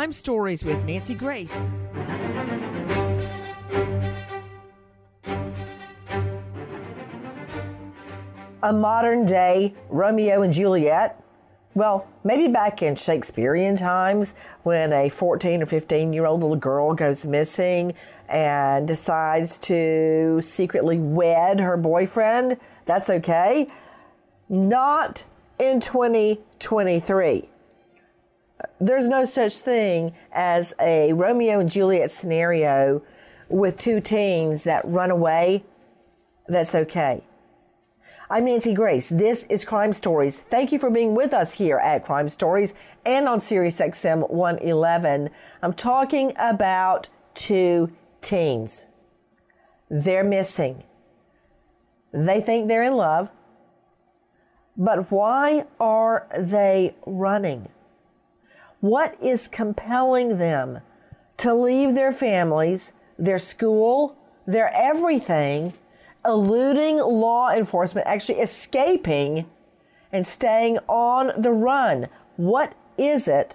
Crime Stories with Nancy Grace. A modern day Romeo and Juliet. Well, maybe back in Shakespearean times when a 14 or 15 year old little girl goes missing and decides to secretly wed her boyfriend. That's okay. Not in 2023 there's no such thing as a Romeo and Juliet scenario with two teens that run away. That's okay. I'm Nancy Grace. This is Crime Stories. Thank you for being with us here at Crime Stories and on Sirius XM 111. I'm talking about two teens. They're missing. They think they're in love. But why are they running? What is compelling them to leave their families, their school, their everything, eluding law enforcement, actually escaping and staying on the run? What is it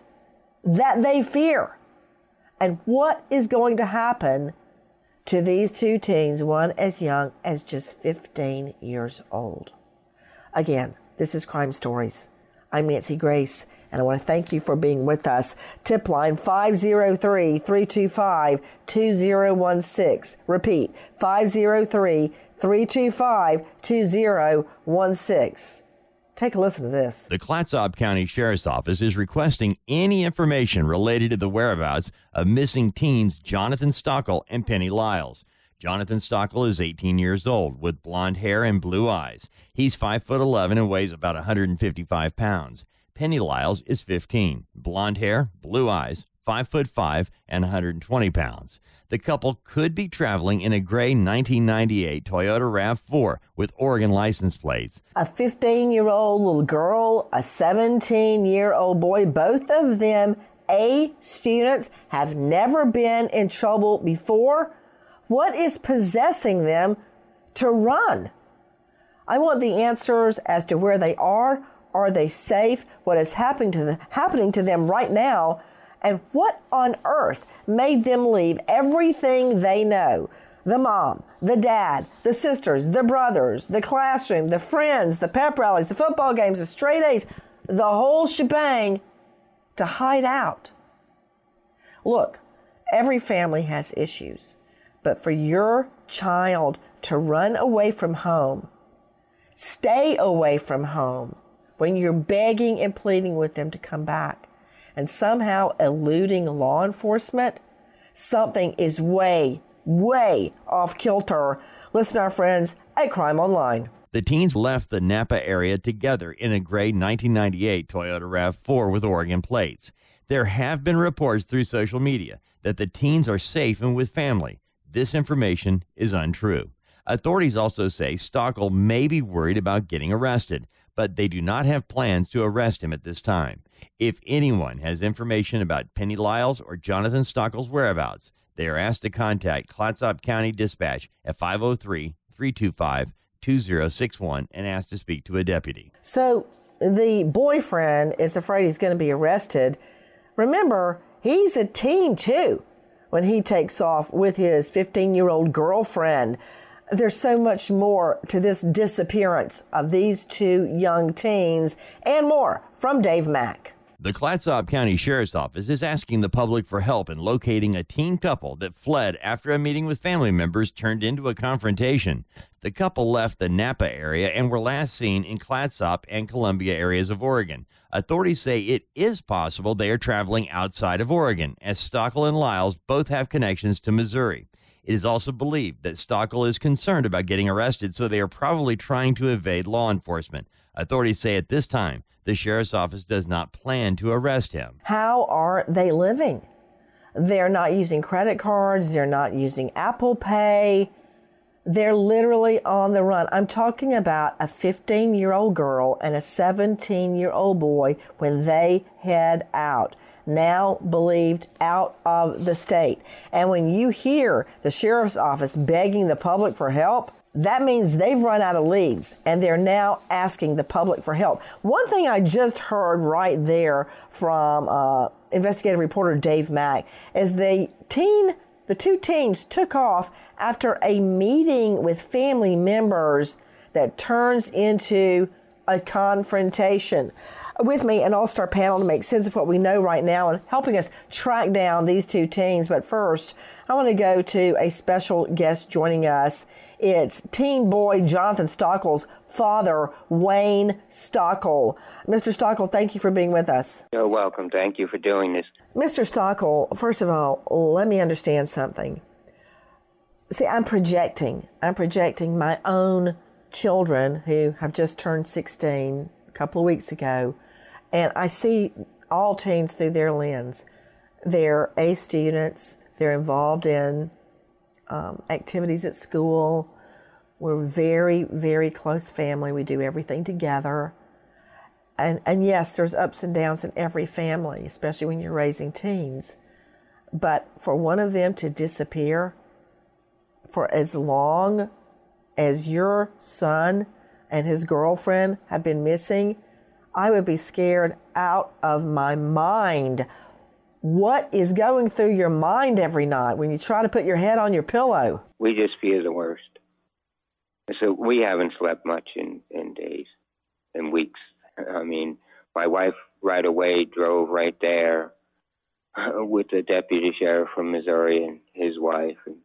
that they fear? And what is going to happen to these two teens, one as young as just 15 years old? Again, this is Crime Stories. I'm Nancy Grace, and I want to thank you for being with us. Tip line 503 325 2016. Repeat 503 325 2016. Take a listen to this. The Clatsop County Sheriff's Office is requesting any information related to the whereabouts of missing teens Jonathan Stockle and Penny Lyles. Jonathan Stockle is 18 years old with blonde hair and blue eyes. He's 5 foot 11 and weighs about 155 pounds. Penny Lyles is 15, blonde hair, blue eyes, 5 foot 5 and 120 pounds. The couple could be traveling in a gray 1998 Toyota RAV4 with Oregon license plates. A 15 year old little girl, a 17 year old boy, both of them A students, have never been in trouble before what is possessing them to run? I want the answers as to where they are. Are they safe? What is happening to, the, happening to them right now? And what on earth made them leave everything they know? The mom, the dad, the sisters, the brothers, the classroom, the friends, the pep rallies, the football games, the straight A's, the whole shebang to hide out. Look, every family has issues. But for your child to run away from home, stay away from home when you're begging and pleading with them to come back and somehow eluding law enforcement, something is way, way off kilter. Listen, our friends at Crime Online. The teens left the Knappa area together in a gray 1998 Toyota RAV4 with Oregon plates. There have been reports through social media that the teens are safe and with family. This information is untrue. Authorities also say Stockle may be worried about getting arrested, but they do not have plans to arrest him at this time. If anyone has information about Penny Lyles or Jonathan Stockle's whereabouts, they are asked to contact Clatsop County Dispatch at 503 325 2061 and ask to speak to a deputy. So the boyfriend is afraid he's going to be arrested. Remember, he's a teen too when he takes off with his 15 year old girlfriend. There's so much more to this disappearance of these two young teens and more from Dave Mack. The Clatsop County Sheriff's Office is asking the public for help in locating a teen couple that fled after a meeting with family members turned into a confrontation. The couple left the Knappa area and were last seen in Clatsop and Columbia areas of Oregon. Authorities say it is possible they are traveling outside of Oregon, as Stockle and Lyles both have connections to Missouri. It is also believed that Stockle is concerned about getting arrested, so they are probably trying to evade law enforcement. Authorities say at this time the sheriff's office does not plan to arrest him. How are they living? They're not using credit cards, they're not using Apple Pay. They're literally on the run. I'm talking about a 15 year old girl and a 17 year old boy when they head out now believed out of the state. And when you hear the sheriff's office begging the public for help, that means they've run out of leads and they're now asking the public for help. One thing I just heard right there from uh, investigative reporter Dave Mack is the teen, the two teens took off after a meeting with family members that turns into a confrontation. With me, an all star panel to make sense of what we know right now and helping us track down these two teens. But first, I want to go to a special guest joining us. It's teen boy Jonathan Stockle's father, Wayne Stockle. Mr. Stockle, thank you for being with us. You're welcome. Thank you for doing this. Mr. Stockle, first of all, let me understand something. See, I'm projecting. I'm projecting my own children who have just turned 16 a couple of weeks ago, and I see all teens through their lens. They're A students, they're involved in um, activities at school. We're very, very close family. We do everything together. And, and yes, there's ups and downs in every family, especially when you're raising teens. But for one of them to disappear for as long as your son and his girlfriend have been missing, I would be scared out of my mind. What is going through your mind every night when you try to put your head on your pillow? We just fear the worst. So we haven't slept much in, in days and weeks. I mean, my wife right away drove right there with the deputy sheriff from Missouri and his wife, and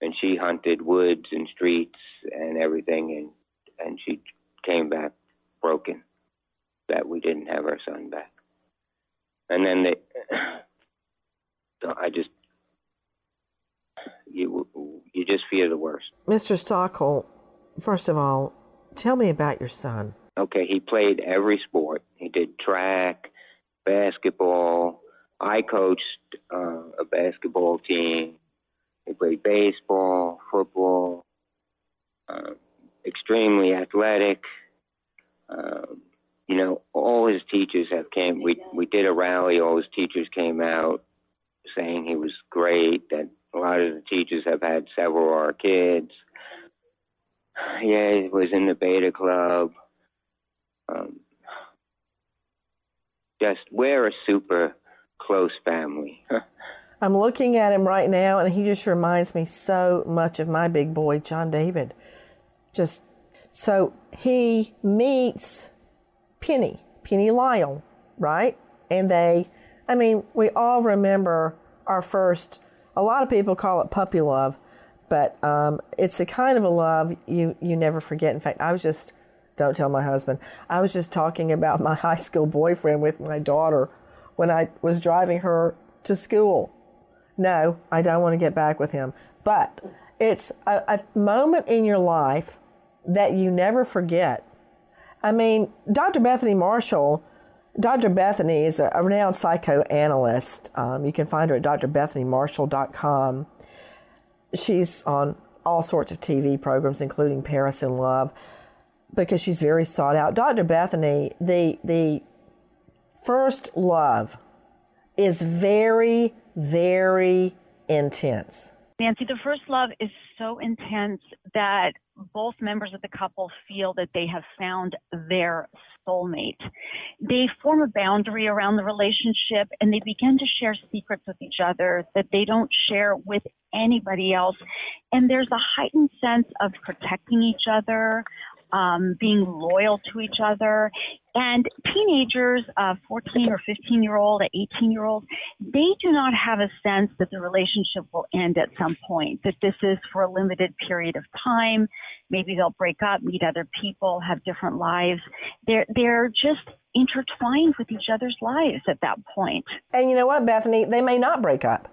and she hunted woods and streets and everything, and and she came back broken that we didn't have our son back. And then they, I just, you you just fear the worst. Mr. Stockle, first of all, tell me about your son. Okay, he played every sport. He did track, basketball. I coached uh, a basketball team. He played baseball, football. Uh, extremely athletic. Um, you know, all his teachers have came. We we did a rally. All his teachers came out saying he was great. That a lot of the teachers have had several of our kids. Yeah, he was in the beta club. Um, just we're a super close family. I'm looking at him right now, and he just reminds me so much of my big boy, John David. Just so he meets Penny, Penny Lyle, right? And they, I mean, we all remember our first, a lot of people call it puppy love, but um, it's a kind of a love you, you never forget. In fact, I was just, don't tell my husband, I was just talking about my high school boyfriend with my daughter when I was driving her to school. No, I don't want to get back with him. But it's a, a moment in your life that you never forget. I mean, Dr. Bethany Marshall, Dr. Bethany is a, renowned psychoanalyst. Um, you can find her at drbethanymarshall.com. She's on all sorts of TV programs, including Paris in Love, because she's very sought out. Dr. Bethany, the the first love is very, very intense. Nancy, the first love is so intense that both members of the couple feel that they have found their soulmate. They form a boundary around the relationship and they begin to share secrets with each other that they don't share with anybody else. And there's a heightened sense of protecting each other, um, being loyal to each other. And teenagers, uh, 14 or 15 year old, 18 year old, they do not have a sense that the relationship will end at some point, that this is for a limited period of time. Maybe they'll break up, meet other people, have different lives. They're, they're just intertwined with each other's lives at that point. And you know what, Bethany? They may not break up.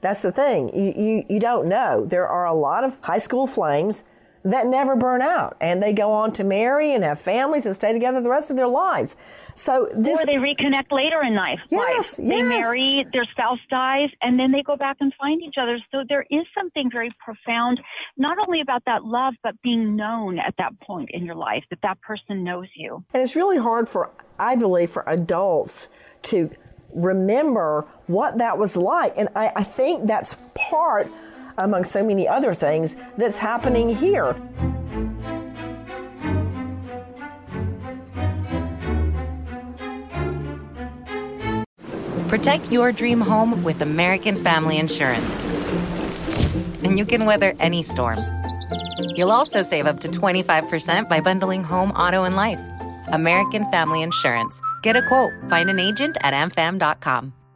That's the thing. You, you, you don't know. There are a lot of high school flames that never burn out and they go on to marry and have families and stay together the rest of their lives. So this Or they reconnect later in life. Yes, life. They yes. marry, their spouse dies, and then they go back and find each other. So there is something very profound, not only about that love, but being known at that point in your life, that that person knows you. and it's really hard for I believe for adults to remember what that was like. And I, I think that's part among so many other things that's happening here. Protect your dream home with American Family Insurance. And you can weather any storm. You'll also save up to 25% by bundling home, auto, and life. American Family Insurance. Get a quote. Find an agent at amfam.com.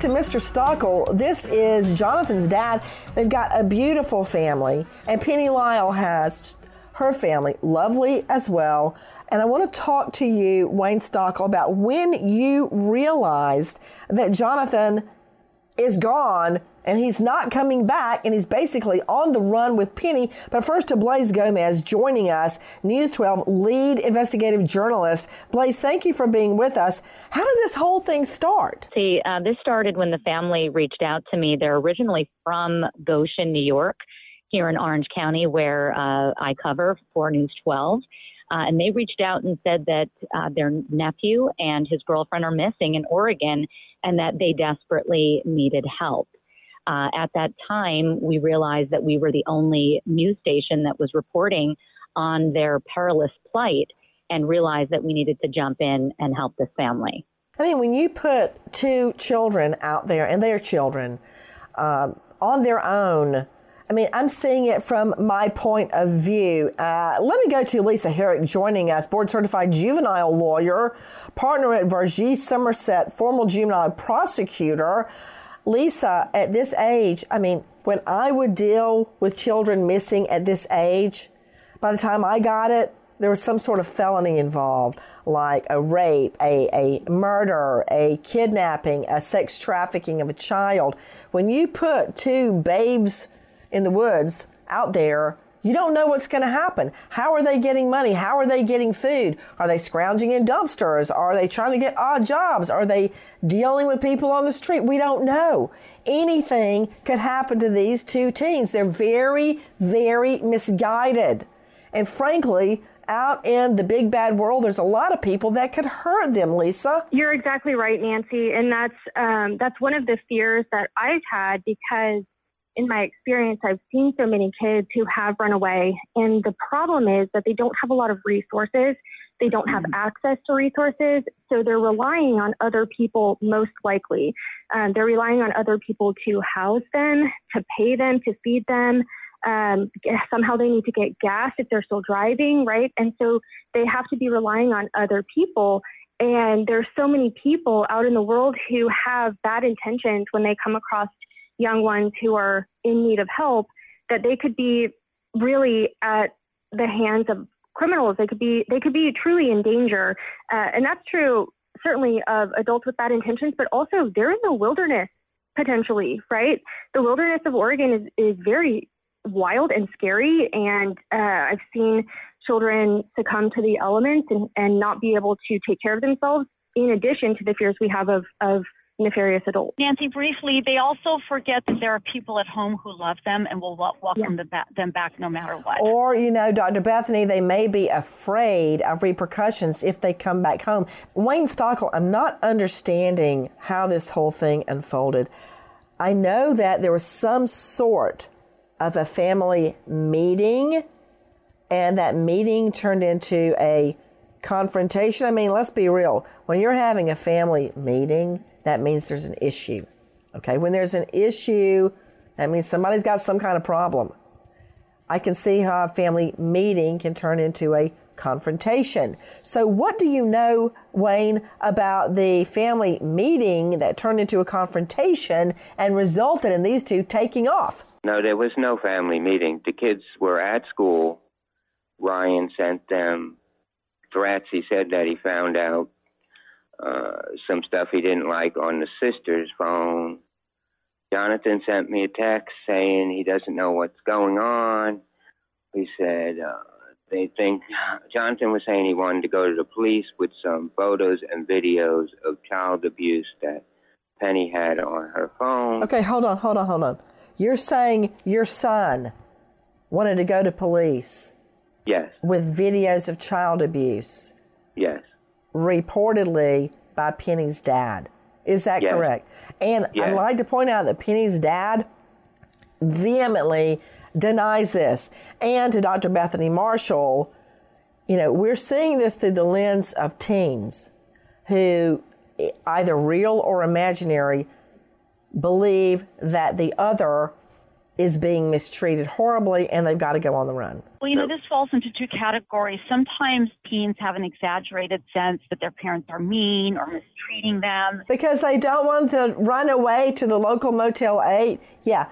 To Mr. Stockle, this is Jonathan's dad. They've got a beautiful family, and Penny Lyle has her family, lovely as well. And I want to talk to you, Wayne Stockle, about when you realized that Jonathan is gone and he's not coming back and he's basically on the run with Penny. But first to Blaze Gomez joining us, News 12 lead investigative journalist. Blaze, thank you for being with us. How did this whole thing start? See, uh, this started when the family reached out to me. They're originally from Goshen, New York, here in Orange County, where uh, I cover for News 12. Uh, and they reached out and said that uh, their nephew and his girlfriend are missing in Oregon and that they desperately needed help. Uh, at that time, we realized that we were the only news station that was reporting on their perilous plight and realized that we needed to jump in and help this family. I mean, when you put two children out there, and they are children, um, on their own, I mean, I'm seeing it from my point of view. Uh, let me go to Lisa Herrick joining us, board certified juvenile lawyer, partner at Varghese Somerset, former juvenile prosecutor. Lisa, at this age, I mean, when I would deal with children missing at this age, by the time I got it, there was some sort of felony involved, like a rape, a, a murder, a kidnapping, a sex trafficking of a child. When you put two babes in the woods out there, you don't know what's going to happen. How are they getting money? How are they getting food? Are they scrounging in dumpsters? Are they trying to get odd jobs? Are they dealing with people on the street? We don't know. Anything could happen to these two teens. They're very, very misguided. And frankly, out in the big bad world, there's a lot of people that could hurt them, Lisa. You're exactly right, Nancy. And that's, um, that's one of the fears that I've had because in my experience, I've seen so many kids who have run away. And the problem is that they don't have a lot of resources. They don't have mm-hmm. access to resources. So they're relying on other people, most likely. Um, they're relying on other people to house them, to pay them, to feed them. Um, somehow they need to get gas if they're still driving, right? And so they have to be relying on other people. And there's so many people out in the world who have bad intentions when they come across young ones who are in need of help that they could be really at the hands of criminals. They could be they could be truly in danger, uh, and that's true certainly of adults with bad intentions, but also they're in the wilderness potentially, right? The wilderness of Oregon is is very wild and scary, and uh, I've seen children succumb to the elements and, and not be able to take care of themselves. In addition to the fears we have of of nefarious adults. Nancy, briefly, they also forget that there are people at home who love them and will welcome yeah. them back no matter what. Or, you know, Dr. Bethany, they may be afraid of repercussions if they come back home. Wayne Stockle, I'm not understanding how this whole thing unfolded. I know that there was some sort of a family meeting, and that meeting turned into a confrontation. I mean, let's be real. When you're having a family meeting, that means there's an issue. Okay, when there's an issue, that means somebody's got some kind of problem. I can see how a family meeting can turn into a confrontation. So, what do you know, Wayne, about the family meeting that turned into a confrontation and resulted in these two taking off? No, there was no family meeting. The kids were at school. Ryan sent them threats. He said that he found out uh, some stuff he didn't like on the sister's phone. Jonathan sent me a text saying he doesn't know what's going on. He said uh, they think Jonathan was saying he wanted to go to the police with some photos and videos of child abuse that Penny had on her phone. Okay, hold on, hold on, hold on. You're saying your son wanted to go to police Yes, with videos of child abuse, yes, reportedly by Penny's dad. Is that Yes. correct? And I'd like to point out that Penny's dad vehemently denies this. And to Dr. Bethany Marshall, you know, we're seeing this through the lens of teens who, either real or imaginary, believe that the other is being mistreated horribly and they've got to go on the run. Well, you know, this falls into two categories. Sometimes teens have an exaggerated sense that their parents are mean or mistreating them. Because they don't want to run away to the local Motel 8. Yeah,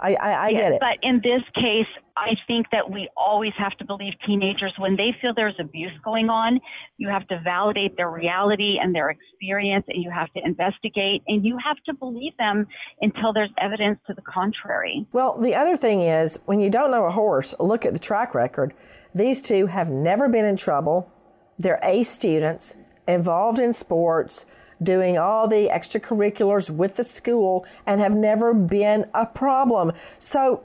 I, I, I Yes, get it. But in this case, I think that we always have to believe teenagers when they feel there's abuse going on. You have to validate their reality and their experience, and you have to investigate, and you have to believe them until there's evidence to the contrary. Well, the other thing is, when you don't know a horse, look at the track record. These two have never been in trouble. They're A students, involved in sports, doing all the extracurriculars with the school, and have never been a problem. So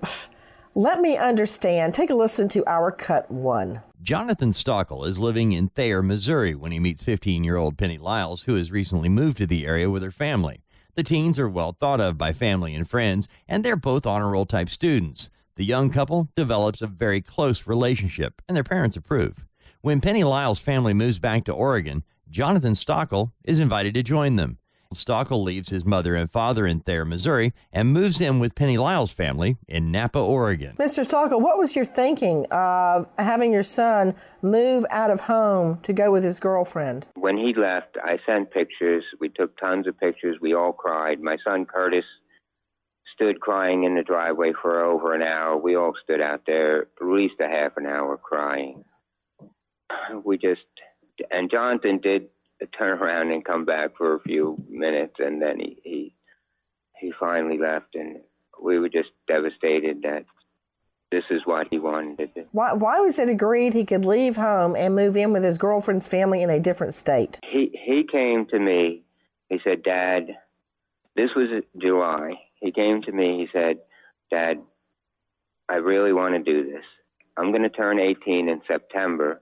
let me understand. Take a listen to our cut one. Jonathan Stockle is living in Thayer, Missouri when he meets 15 year old Penny Lyles, who has recently moved to the area with her family. The teens are well thought of by family and friends, and they're both honor roll type students. The young couple develops a very close relationship, and their parents approve. When Penny Lyles' family moves back to Oregon, Jonathan Stockle is invited to join them. Stockle leaves his mother and father in Thayer, Missouri, and moves in with Penny Lyles' family in Knappa, Oregon. Mr. Stockle, what was your thinking of having your son move out of home to go with his girlfriend? when he left, I sent pictures. We took tons of pictures. We all cried. My son Curtis stood crying in the driveway for over an hour. We all stood out there at least a half an hour crying. We just, and Jonathan did turn around and come back for a few minutes, and then he he, he finally left, and we were just devastated that this is what he wanted to do. Why, why was it agreed he could leave home and move in with his girlfriend's family in a different state? he he came to me. He said, "Dad, this was July." He came to me. He said, "Dad, I really want to do this. I'm going to turn 18 in September.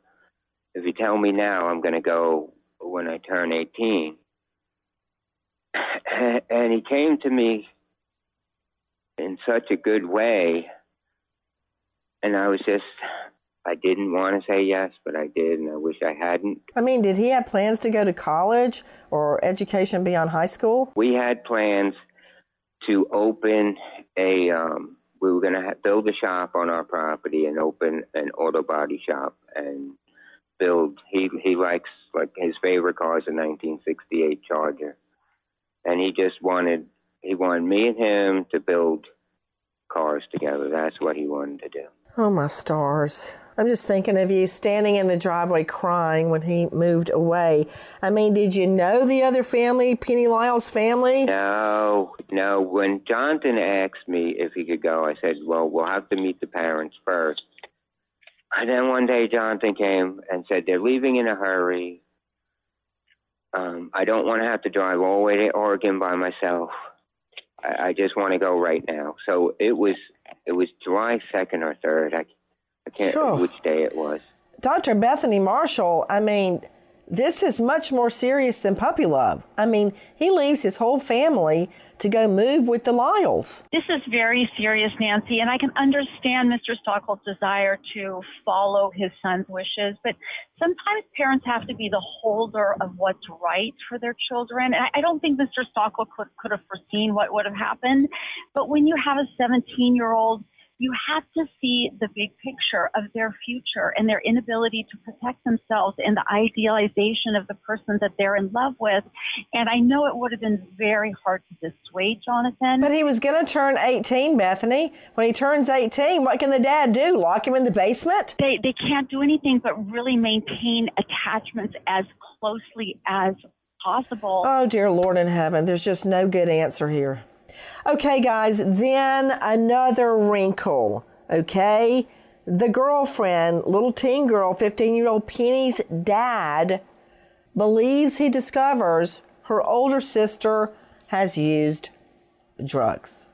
If you tell me now, I'm going to go when I turn 18." And he came to me in such a good way, and I was just. I didn't want to say yes, but I did, and I wish I hadn't. I mean, did he have plans to go to college or education beyond high school? we had plans to open a um we were going to ha- build a shop on our property and open an auto body shop and build he he likes like his favorite car is a 1968 charger and he just wanted he wanted me and him to build cars together that's what he wanted to do Oh, my stars. I'm just thinking of you standing in the driveway crying when he moved away. I mean, did you know the other family, Penny Lyle's family? No, no. When Jonathan asked me if he could go, I said, "Well, we'll have to meet the parents first. And then one day, Jonathan came and said they're leaving in a hurry. Um, I don't want to have to drive all the way to Oregon by myself. I, I just want to go right now. So it was, it was July second or third. I, I can't Sure. remember which day it was. Dr. Bethany Marshall, I mean, this is much more serious than puppy love. I mean, he leaves his whole family to go move with the Lyles. This is very serious, Nancy, and I can understand Mr. Stockle's desire to follow his son's wishes, but sometimes parents have to be the holder of what's right for their children. And I, don't think Mr. Stockle could, could have foreseen what would have happened, but when you have a 17 year old, you have to see the big picture of their future and their inability to protect themselves and the idealization of the person that they're in love with. And I know it would have been very hard to dissuade Jonathan. But he was going to turn 18, Bethany. When he turns 18, what can the dad do? Lock him in the basement? they they can't do anything but really maintain attachments as closely as possible. Oh, dear Lord in heaven, there's just no good answer here. Okay, guys, then another wrinkle. Okay? The girlfriend, little teen girl, 15 year old Penny's dad, believes he discovers her older sister has used drugs.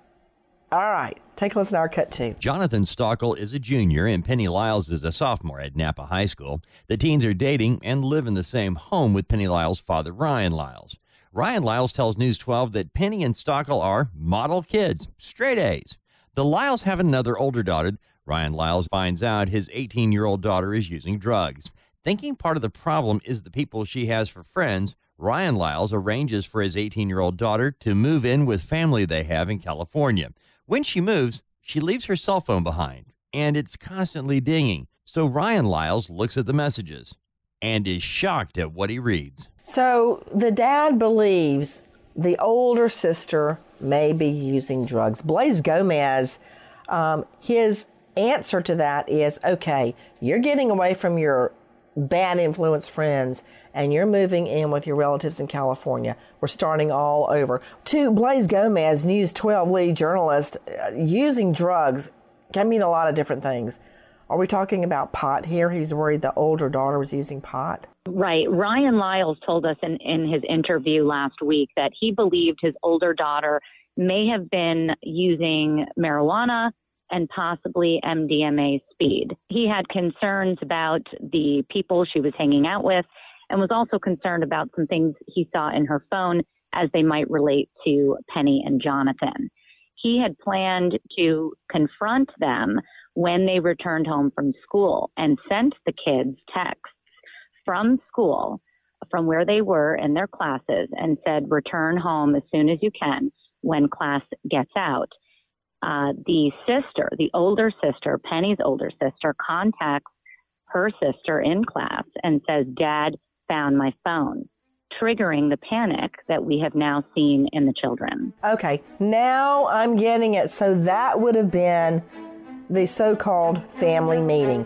All right, take a listen to our cut two. Jonathan Stockle is a junior and Penny Lyles is a sophomore at Knappa High School. The teens are dating and live in the same home with Penny Lyles' father, Ryan Lyles. Ryan Lyles tells News 12 that Penny and Stockle are model kids, straight A's. The Lyles have another older daughter. Ryan Lyles finds out his 18 year old daughter is using drugs. Thinking part of the problem is the people she has for friends, Ryan Lyles arranges for his 18 year old daughter to move in with family they have in California. When she moves, she leaves her cell phone behind, and it's constantly dinging. So Ryan Lyles looks at the messages and is shocked at what he reads. So the dad believes the older sister may be using drugs. Blaze Gomez, um, his answer to that is okay, you're getting away from your bad influence friends and you're moving in with your relatives in California. We're starting all over. To Blaze Gomez, News 12 lead journalist, uh, using drugs can mean a lot of different things. Are we talking about pot here? He's worried the older daughter was using pot. Right. Ryan Lyles told us in, in his interview last week that he believed his older daughter may have been using marijuana and possibly MDMA speed. He had concerns about the people she was hanging out with and was also concerned about some things he saw in her phone as they might relate to Penny and Jonathan. He had planned to confront them when they returned home from school and sent the kids texts from school from where they were in their classes and said, return home as soon as you can when class gets out. Uh, the sister, the older sister, Penny's older sister, contacts her sister in class and says, Dad found my phone, triggering the panic that we have now seen in the children. Okay, now I'm getting it. So that would have been the so called family meeting.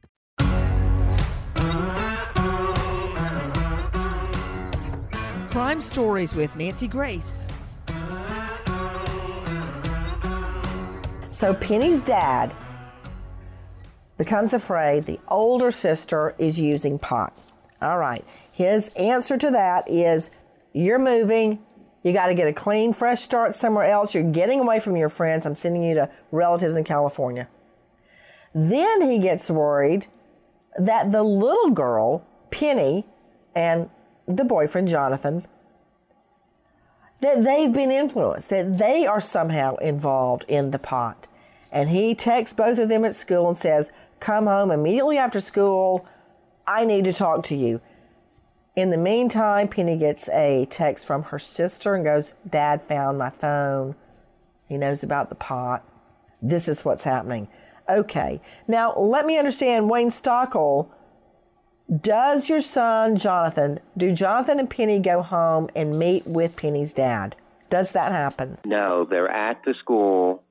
Crime Stories with Nancy Grace. So Penny's dad becomes afraid the older sister is using pot. All right. His answer to that is you're moving. You got to get a clean, fresh start somewhere else. You're getting away from your friends. I'm sending you to relatives in California. Then he gets worried that the little girl, Penny, and the boyfriend, Jonathan, that they've been influenced, that they are somehow involved in the pot. And he texts both of them at school and says, Come home immediately after school. I need to talk to you. In the meantime, Penny gets a text from her sister and goes, Dad found my phone. He knows about the pot. This is what's happening. Okay. Now, let me understand Wayne Stockle. Does your son, Jonathan, do Jonathan and Penny go home and meet with Penny's dad? Does that happen? No, they're at the school.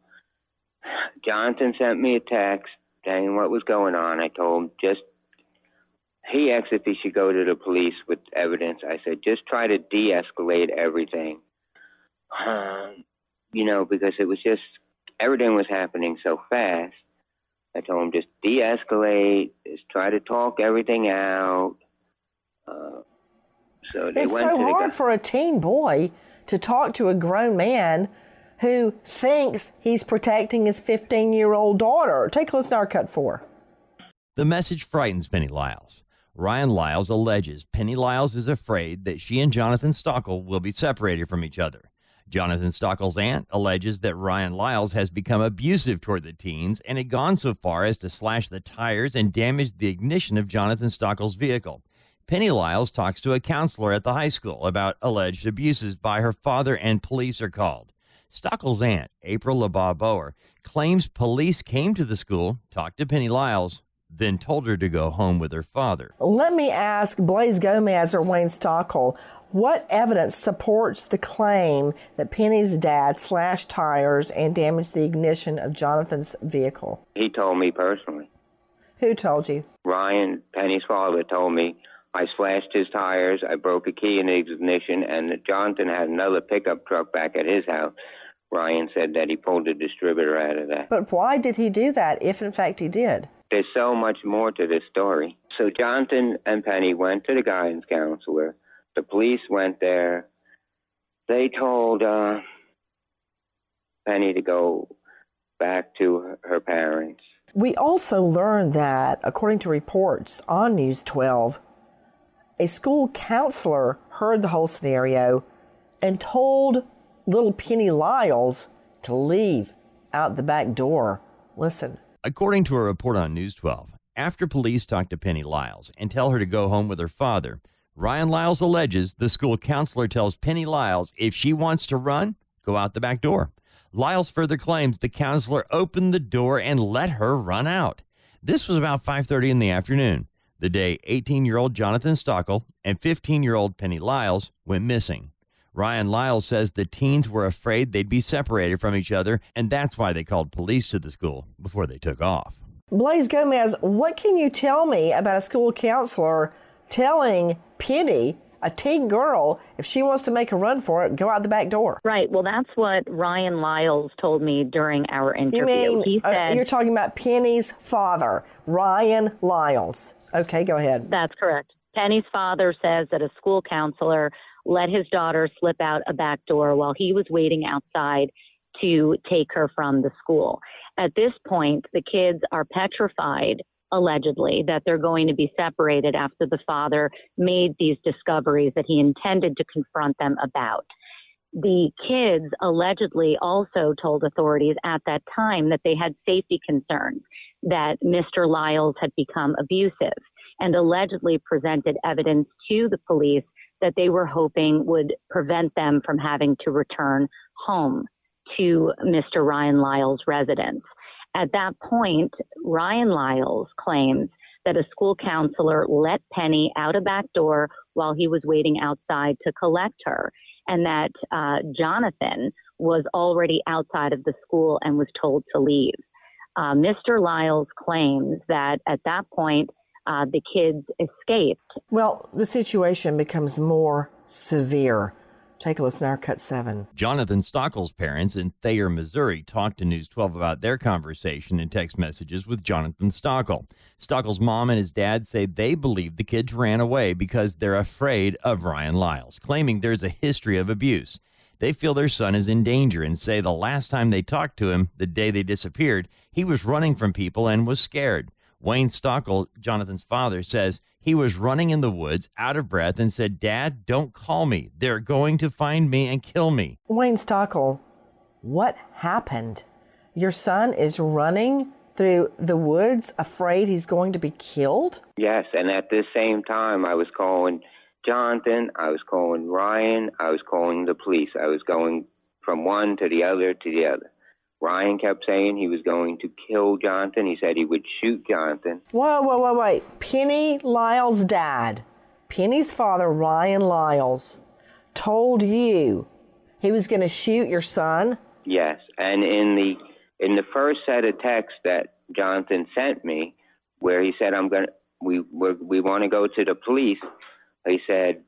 Jonathan sent me a text saying what was going on. I told him just he asked if he should go to the police with evidence. I said just try to de-escalate everything. Um, you know, because it was just everything was happening so fast. I told him just de-escalate, just try to talk everything out. Uh, so they it's went so to the hard guy- for a teen boy to talk to a grown man who thinks he's protecting his 15 year old daughter. Take a listen to our cut four. The message frightens Penny Lyles. Ryan Lyles alleges Penny Lyles is afraid that she and Jonathan Stockle will be separated from each other. Jonathan Stockle's aunt alleges that Ryan Lyles has become abusive toward the teens and had gone so far as to slash the tires and damage the ignition of Jonathan Stockle's vehicle. Penny Lyles talks to a counselor at the high school about alleged abuses by her father, and police are called. Stockle's aunt, April LeBaugh Boer, claims police came to the school, talked to Penny Lyles, then told her to go home with her father. Let me ask Blaze Gomez or Wayne Stockle, what evidence supports the claim that Penny's dad slashed tires and damaged the ignition of Jonathan's vehicle? He told me personally. Who told you? Ryan, Penny's father, told me I slashed his tires, I broke a key in the ignition, and that Jonathan had another pickup truck back at his house. Ryan said that he pulled the distributor out of that. But why did he do that if in fact he did? There's so much more to this story. So Jonathan and Penny went to the guidance counselor. The police went there. They told uh, Penny to go back to her parents. We also learned that, according to reports on News 12, a school counselor heard the whole scenario and told little Penny Lyles to leave out the back door. Listen. According to a report on News 12, after police talk to Penny Lyles and tell her to go home with her father, Ryan Lyles alleges the school counselor tells Penny Lyles if she wants to run, go out the back door. Lyles further claims the counselor opened the door and let her run out. This was about 5:30 in the afternoon, the day 18-year-old Jonathan Stockle and 15-year-old Penny Lyles went missing. Ryan Lyles says the teens were afraid they'd be separated from each other, and that's why they called police to the school before they took off. Blaze Gomez, what can you tell me about a school counselor telling Penny, a teen girl, if she wants to make a run for it, go out the back door? Right. Well, that's what Ryan Lyles told me during our interview. You mean he uh, said you're talking about Penny's father, Ryan Lyles? Okay, go ahead. That's correct. Penny's father says that a school counselor let his daughter slip out a back door while he was waiting outside to take her from the school. At this point, the kids are petrified, allegedly, that they're going to be separated after the father made these discoveries that he intended to confront them about. The kids allegedly also told authorities at that time that they had safety concerns, that Mr. Lyles had become abusive, and allegedly presented evidence to the police that they were hoping would prevent them from having to return home to Mr. Ryan Lyles' residence. At that point, Ryan Lyles claims that a school counselor let Penny out a back door while he was waiting outside to collect her, and that uh, Jonathan was already outside of the school and was told to leave. Uh, Mr. Lyles claims that at that point, uh, the kids escaped. Well, the situation becomes more severe. Take a listen to our cut seven. Jonathan Stockle's parents in Thayer, Missouri, talked to News 12 about their conversation and text messages with Jonathan Stockle. Stockle's mom and his dad say they believe the kids ran away because they're afraid of Ryan Lyles, claiming there's a history of abuse. They feel their son is in danger and say the last time they talked to him, the day they disappeared, he was running from people and was scared. Wayne Stockle, Jonathan's father, says he was running in the woods out of breath and said, Dad, don't call me. They're going to find me and kill me. Wayne Stockle, what happened? Your son is running through the woods afraid he's going to be killed? Yes, and at this same time, I was calling Jonathan, I was calling Ryan, I was calling the police. I was going from one to the other to the other. Ryan kept saying he was going to kill Jonathan. He said he would shoot Jonathan. Whoa, whoa, whoa, wait. Penny Lyles' dad, Penny's father, Ryan Lyles, told you he was going to shoot your son? Yes, and in the in the first set of texts that Jonathan sent me, where he said, "I'm going to we we we want to go to the police," he said,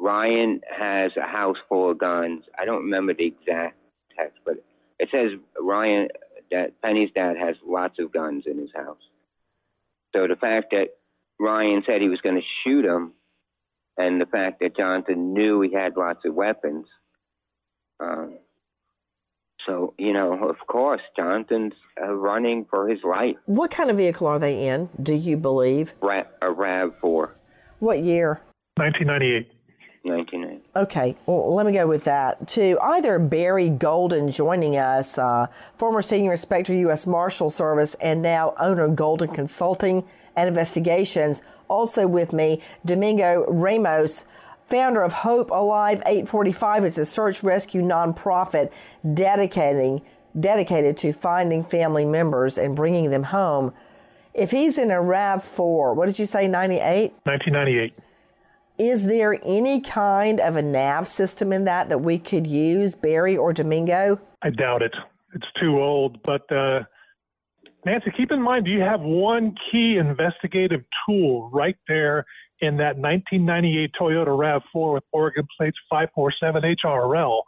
"Ryan has a house full of guns." I don't remember the exact text, but it says Ryan that Penny's dad has lots of guns in his house. So the fact that Ryan said he was going to shoot him, and the fact that Jonathan knew he had lots of weapons. Um, so you know, of course, Jonathan's uh, running for his life. What kind of vehicle are they in? Do you believe? Ra- a Rav Four. What year? 1998. 1998. Okay, well, let me go with that. To either Barry Golden joining us, uh, former senior inspector, U.S. Marshal Service, and now owner of Golden Consulting and Investigations. Also with me, Domingo Ramos, founder of Hope Alive 845. It's a search rescue nonprofit dedicating dedicated to finding family members and bringing them home. If he's in a RAV4, what did you say, 98? 1998. Is there any kind of a nav system in that that we could use, Barry or Domingo? I doubt it. It's too old. But uh, Nancy, keep in mind, you have one key investigative tool right there in that 1998 Toyota RAV4 with Oregon plates 547 HRL.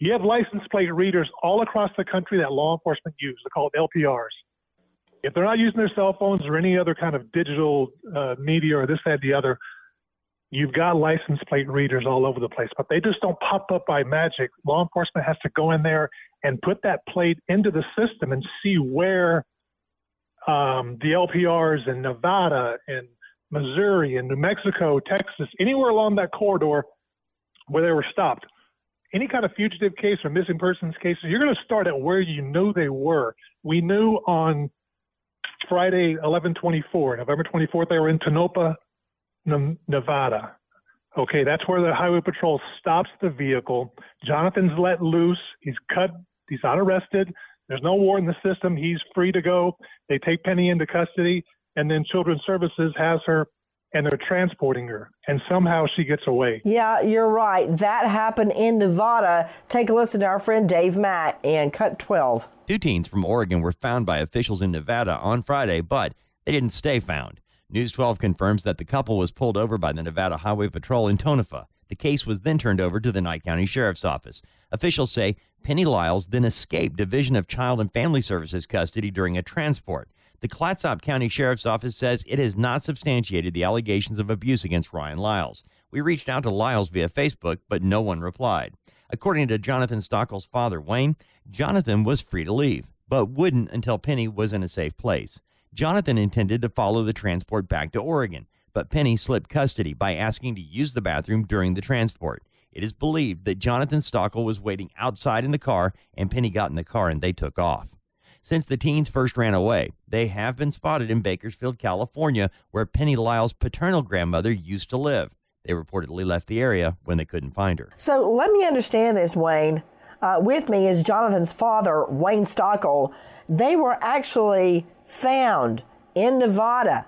You have license plate readers all across the country that law enforcement use. They're called LPRs. If they're not using their cell phones or any other kind of digital uh, media or this, that, the other, you've got license plate readers all over the place, but they just don't pop up by magic. Law enforcement has to go in there and put that plate into the system and see where um, the LPRs in Nevada and Missouri and New Mexico, Texas, anywhere along that corridor where they were stopped. Any kind of fugitive case or missing persons cases, you're going to start at where you know they were. We knew on Friday, 1124, November 24th, they were in Tonopah, Nevada. Okay, that's where the highway patrol stops the vehicle. Jonathan's let loose. He's cut. He's not arrested. There's no war in the system. He's free to go. They take Penny into custody, and then Children's Services has her, and they're transporting her, and somehow she gets away. Yeah, you're right. That happened in Nevada. Take a listen to our friend Dave Matt and Cut 12. Two teens from Oregon were found by officials in Nevada on Friday, but they didn't stay found. News 12 confirms that the couple was pulled over by the Nevada Highway Patrol in Tonopah. The case was then turned over to the Nye County Sheriff's Office. Officials say Penny Lyles then escaped Division of Child and Family Services custody during a transport. The Clatsop County Sheriff's Office says it has not substantiated the allegations of abuse against Ryan Lyles. We reached out to Lyles via Facebook, but no one replied. According to Jonathan Stockle's father, Wayne, Jonathan was free to leave, but wouldn't until Penny was in a safe place. Jonathan intended to follow the transport back to Oregon, but Penny slipped custody by asking to use the bathroom during the transport. It is believed that Jonathan Stockle was waiting outside in the car and Penny got in the car and they took off. Since the teens first ran away, they have been spotted in Bakersfield, California, where Penny Lyle's paternal grandmother used to live. They reportedly left the area when they couldn't find her. So let me understand this, Wayne. Uh, with me is Jonathan's father, Wayne Stockle. They were actually found in Nevada,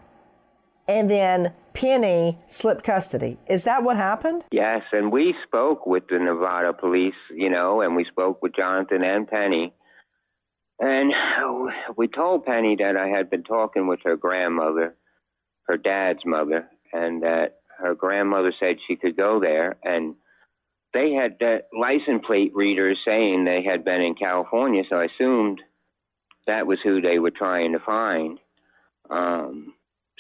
and then Penny slipped custody. Is that what happened? Yes, and we spoke with the Nevada police, you know, and we spoke with Jonathan and Penny. And we told Penny that I had been talking with her grandmother, her dad's mother, and that her grandmother said she could go there. And they had that license plate readers saying they had been in California, so I assumed that was who they were trying to find. Um,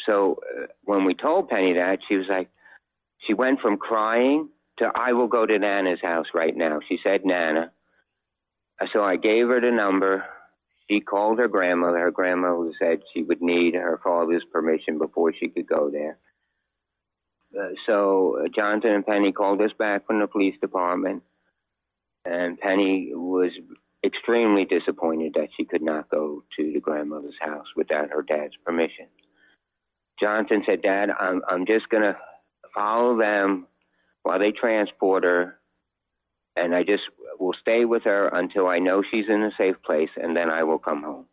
so uh, when we told Penny that, she was like, she went from crying to, I will go to Nana's house right now. She said, Nana. So I gave her the number. She called her grandmother. Her grandmother said she would need her father's permission before she could go there. So uh, Jonathan and Penny called us back from the police department, and Penny was extremely disappointed that she could not go to the grandmother's house without her dad's permission. Jonathan said, Dad, I'm, I'm just to follow them while they transport her, and I just will stay with her until I know she's in a safe place, and then I will come home.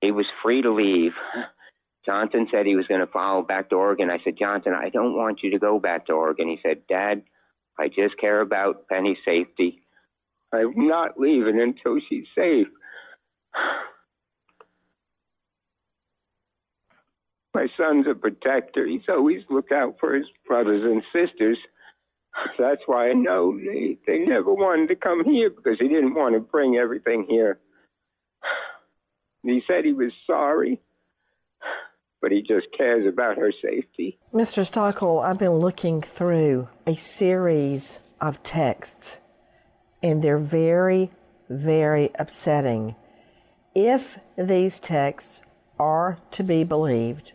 He was free to leave. Jonathan said he was going to follow back to Oregon. I said, Johnson, I don't want you to go back to Oregon. He said, Dad, I just care about Penny's safety. I'm not leaving until she's safe. My son's a protector. He's always looked out for his brothers and sisters. That's why I know they, they never wanted to come here because he didn't want to bring everything here. He said he was sorry, but he just cares about her safety. Mr. Stockle, I've been looking through a series of texts, and they're very, very upsetting. If these texts are to be believed,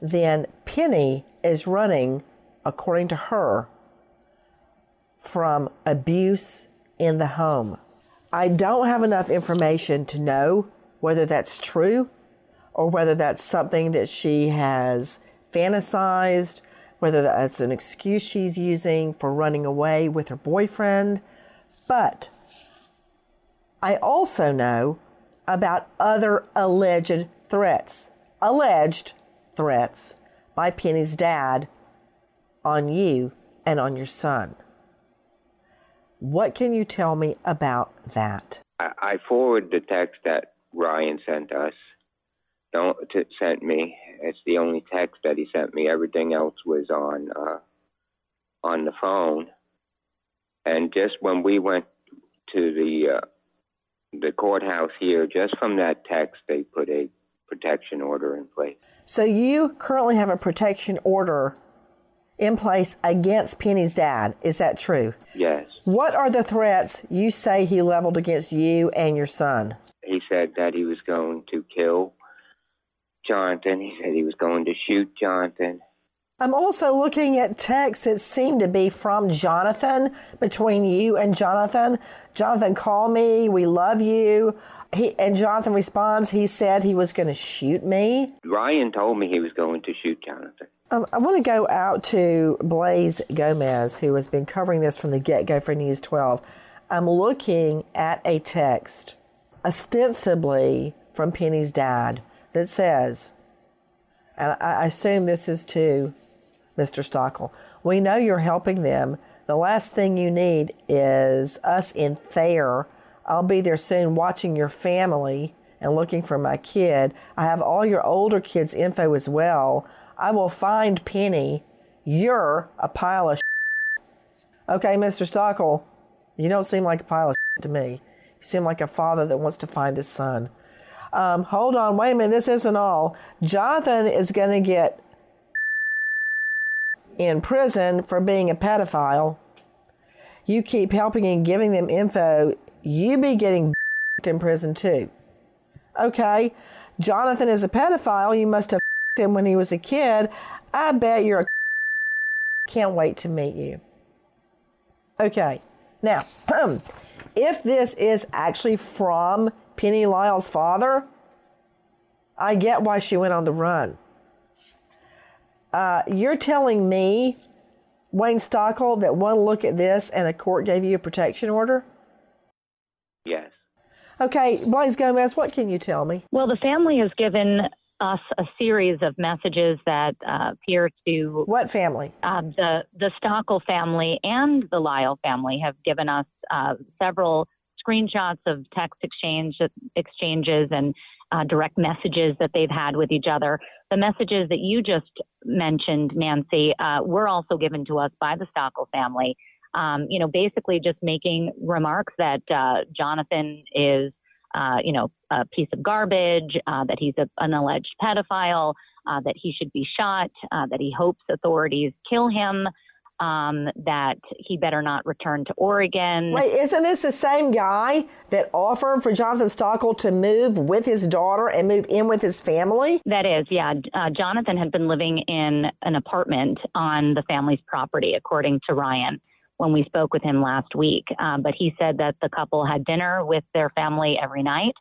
then Penny is running, according to her, from abuse in the home. I don't have enough information to know whether that's true or whether that's something that she has fantasized, whether that's an excuse she's using for running away with her boyfriend. But I also know about other alleged threats, alleged threats by Penny's dad on you and on your son. What can you tell me about that? I, forwarded the text that Ryan sent us. Don't t- sent me. It's the only text that he sent me. Everything else was on uh, on the phone. And just when we went to the uh, the courthouse here, just from that text, they put a protection order in place. So you currently have a protection order in place against Penny's dad. Is that true? Yes. What are the threats you say he leveled against you and your son? He said that he was going to kill Jonathan. He said he was going to shoot Jonathan. I'm also looking at texts that seem to be from Jonathan between you and Jonathan. Jonathan, call me. We love you. He, and Jonathan responds, he said he was going to shoot me. Ryan told me he was going to shoot Jonathan. Um, I want to go out to Blaze Gomez, who has been covering this from the get go for News 12. I'm looking at a text, ostensibly from Penny's dad, that says, and I assume this is to Mr. Stockle. We know you're helping them. The last thing you need is us in Thayer. I'll be there soon watching your family and looking for my kid. I have all your older kids' info as well. I will find Penny. You're a pile of shit. Okay, Mr. Stockle, you don't seem like a pile of to me. You seem like a father that wants to find his son. Um, hold on, wait a minute, this isn't all. Jonathan is going to get in prison for being a pedophile. You keep helping and giving them info, you be getting in prison too. Okay, Jonathan is a pedophile. You must have him when he was a kid. I bet you're a can't wait to meet you. Okay, now, if this is actually from Penny Lyle's father, I get why she went on the run. Uh, you're telling me, Wayne Stockle, that one look at this and a court gave you a protection order? Yes. Okay, Blaze Gomez, what can you tell me? Well, the family has given us a series of messages that uh, appear to what family? Uh, the the Stockle family and the Lyle family have given us uh, several screenshots of text exchange exchanges and uh, direct messages that they've had with each other. The messages that you just mentioned, Nancy, uh, were also given to us by the Stockle family. Um, you know, basically just making remarks that uh, Jonathan is, uh, you know, a piece of garbage, uh, that he's a, an alleged pedophile, uh, that he should be shot, that he hopes authorities kill him um, that he better not return to Oregon. Wait, isn't this the same guy that offered for Jonathan Stockle to move with his daughter and move in with his family? That is, yeah. Uh, Jonathan had been living in an apartment on the family's property, according to Ryan when we spoke with him last week. Um, but he said that the couple had dinner with their family every night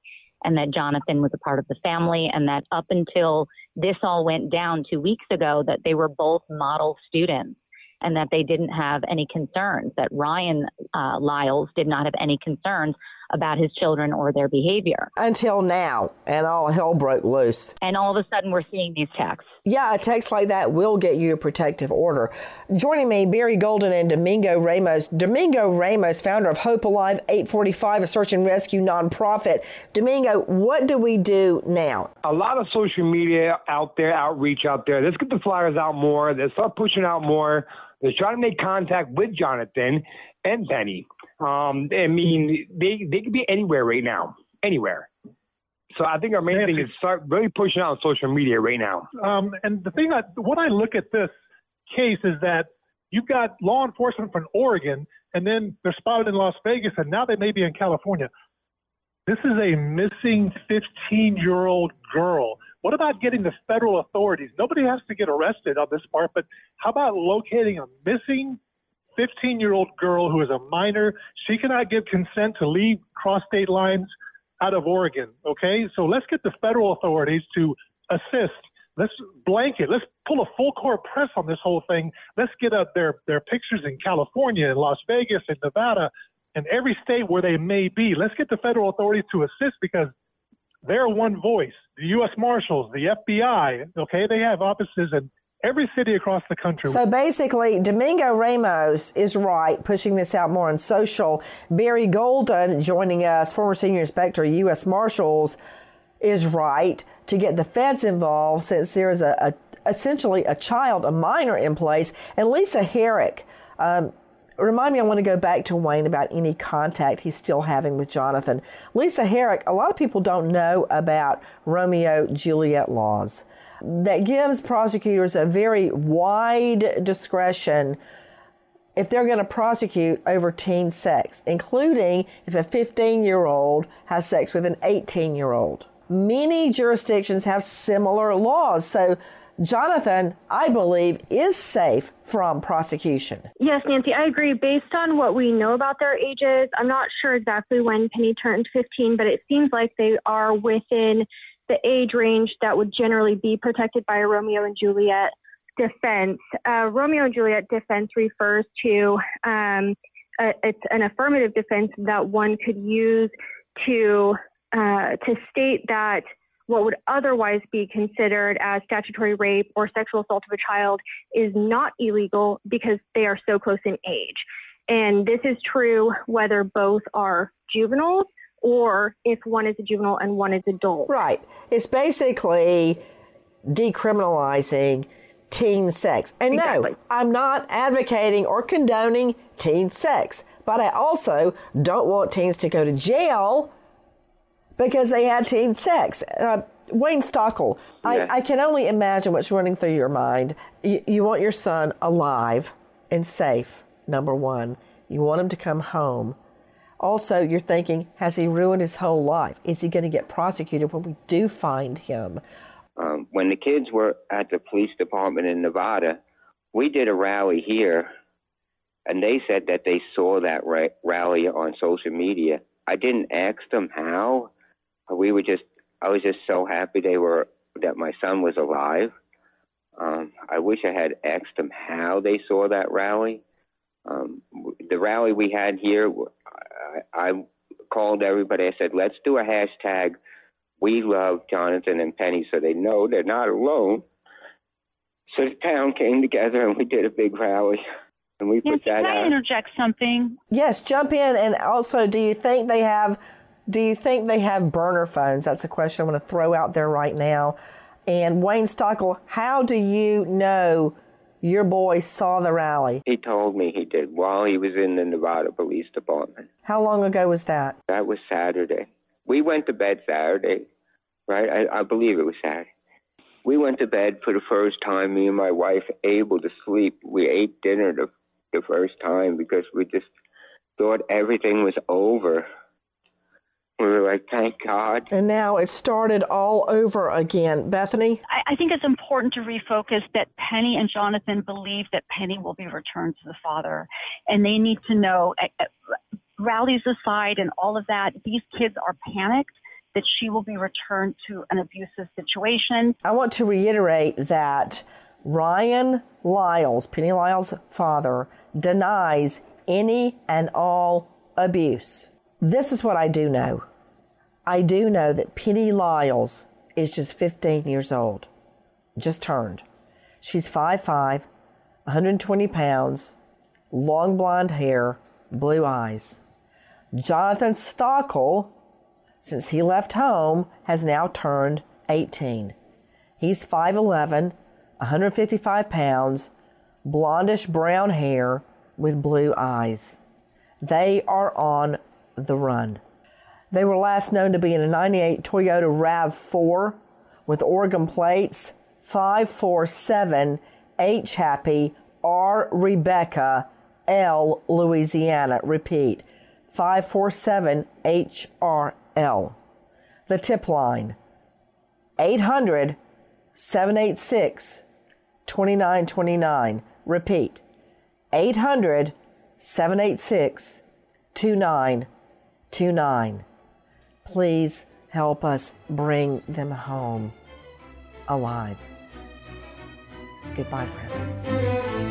and that Jonathan was a part of the family and that up until this all went down two weeks ago that they were both model students and that they didn't have any concerns, that Ryan uh, Lyles did not have any concerns about his children or their behavior. Until now, and all hell broke loose. And all of a sudden, we're seeing these texts. Yeah, a text like that will get you a protective order. Joining me, Barry Golden and Domingo Ramos. Domingo Ramos, founder of Hope Alive 845, a search and rescue nonprofit. Domingo, what do we do now? A lot of social media out there, outreach out there. Let's get the flyers out more. Let's start pushing out more. Let's try to make contact with Jonathan and Penny. Um, I mean, they they could be anywhere right now, anywhere. So I think our main thing is start really pushing out on social media right now. Um, and the thing, I, what I look at this case is that you've got law enforcement from Oregon, and then they're spotted in Las Vegas, and now they may be in California. This is a missing 15 year old girl. What about getting the federal authorities? Nobody has to get arrested on this part, but how about locating a missing 15 year old girl who is a minor? She cannot give consent to leave cross state lines out of Oregon. Okay, so let's get the federal authorities to assist. Let's blanket. Let's pull a full court press on this whole thing. Let's get up their their pictures in California, in Las Vegas, in Nevada, in every state where they may be. Let's get the federal authorities to assist because They're one voice. The U.S. Marshals, the FBI, okay, they have offices in every city across the country. So basically, Domingo Ramos is right, pushing this out more on social. Barry Golden, joining us, former senior inspector, U.S. Marshals, is right to get the feds involved since there is a, a essentially a child, a minor in place. And Lisa Herrick, um, remind me, I want to go back to Wayne about any contact he's still having with Jonathan. Lisa Herrick, a lot of people don't know about Romeo Juliet laws that gives prosecutors a very wide discretion if they're going to prosecute over teen sex, including if a 15 year old has sex with an 18 year old. Many jurisdictions have similar laws. So Jonathan, I believe, is safe from prosecution. Yes, Nancy, I agree. Based on what we know about their ages, I'm not sure exactly when Penny turned 15, but it seems like they are within the age range that would generally be protected by a Romeo and Juliet defense. Uh, Romeo and Juliet defense refers to um, a, it's an affirmative defense that one could use to uh, to state that what would otherwise be considered as statutory rape or sexual assault of a child is not illegal because they are so close in age. And this is true whether both are juveniles or if one is a juvenile and one is an adult. Right. It's basically decriminalizing teen sex. And exactly. no, I'm not advocating or condoning teen sex, but I also don't want teens to go to jail because they had teen sex. Uh, Wayne Stockle, yeah. I, I, can only imagine what's running through your mind. You, you want your son alive and safe, number one. You want him to come home. Also, you're thinking, has he ruined his whole life? Is he going to get prosecuted when we do find him? Um, when the kids were at the police department in Nevada, we did a rally here, and they said that they saw that ra- rally on social media. I didn't ask them how, we were just I was just so happy they were that my son was alive. Um, I wish I had asked them how they saw that rally. Um, the rally we had here, I, I called everybody. I said, "Let's do a hashtag. We love Jonathan and Penny, so they know they're not alone." So the town came together and we did a big rally. And we Nancy, put that can I out. interject something? Yes, jump in. And also, do you think they have do you think they have burner phones? That's a question I'm going to throw out there right now. And Wayne Stockle, how do you know your boy saw the rally? He told me he did while he was in the Nevada Police Department. How long ago was that? That was Saturday. We went to bed Saturday, right? I, I believe it was Saturday. We went to bed for the first time, me and my wife, able to sleep. We ate dinner the, the first time because we just thought everything was over. We were like, thank God. And now it started all over again. Bethany? I, I think it's important to refocus that Penny and Jonathan believe that Penny will be returned to the father. And they need to know, uh, rallies aside and all of that, these kids are panicked that she will be returned to an abusive situation. I want to reiterate that Ryan Lyles, Penny Lyles' father, denies any and all abuse. This is what I do know. I do know that Penny Lyles is just 15 years old, just turned. She's 5'5, 120 pounds, long blonde hair, blue eyes. Jonathan Stockle, since he left home, has now turned 18. He's 5'11, 155 pounds, blondish brown hair with blue eyes. They are on the run. They were last known to be in a 98 Toyota RAV4 with Oregon plates 547 H Happy R Rebecca L Louisiana. Repeat 547 HRL. The tip line 800 786 2929. Repeat 800 786 2929 please help us bring them home alive. Goodbye, friend.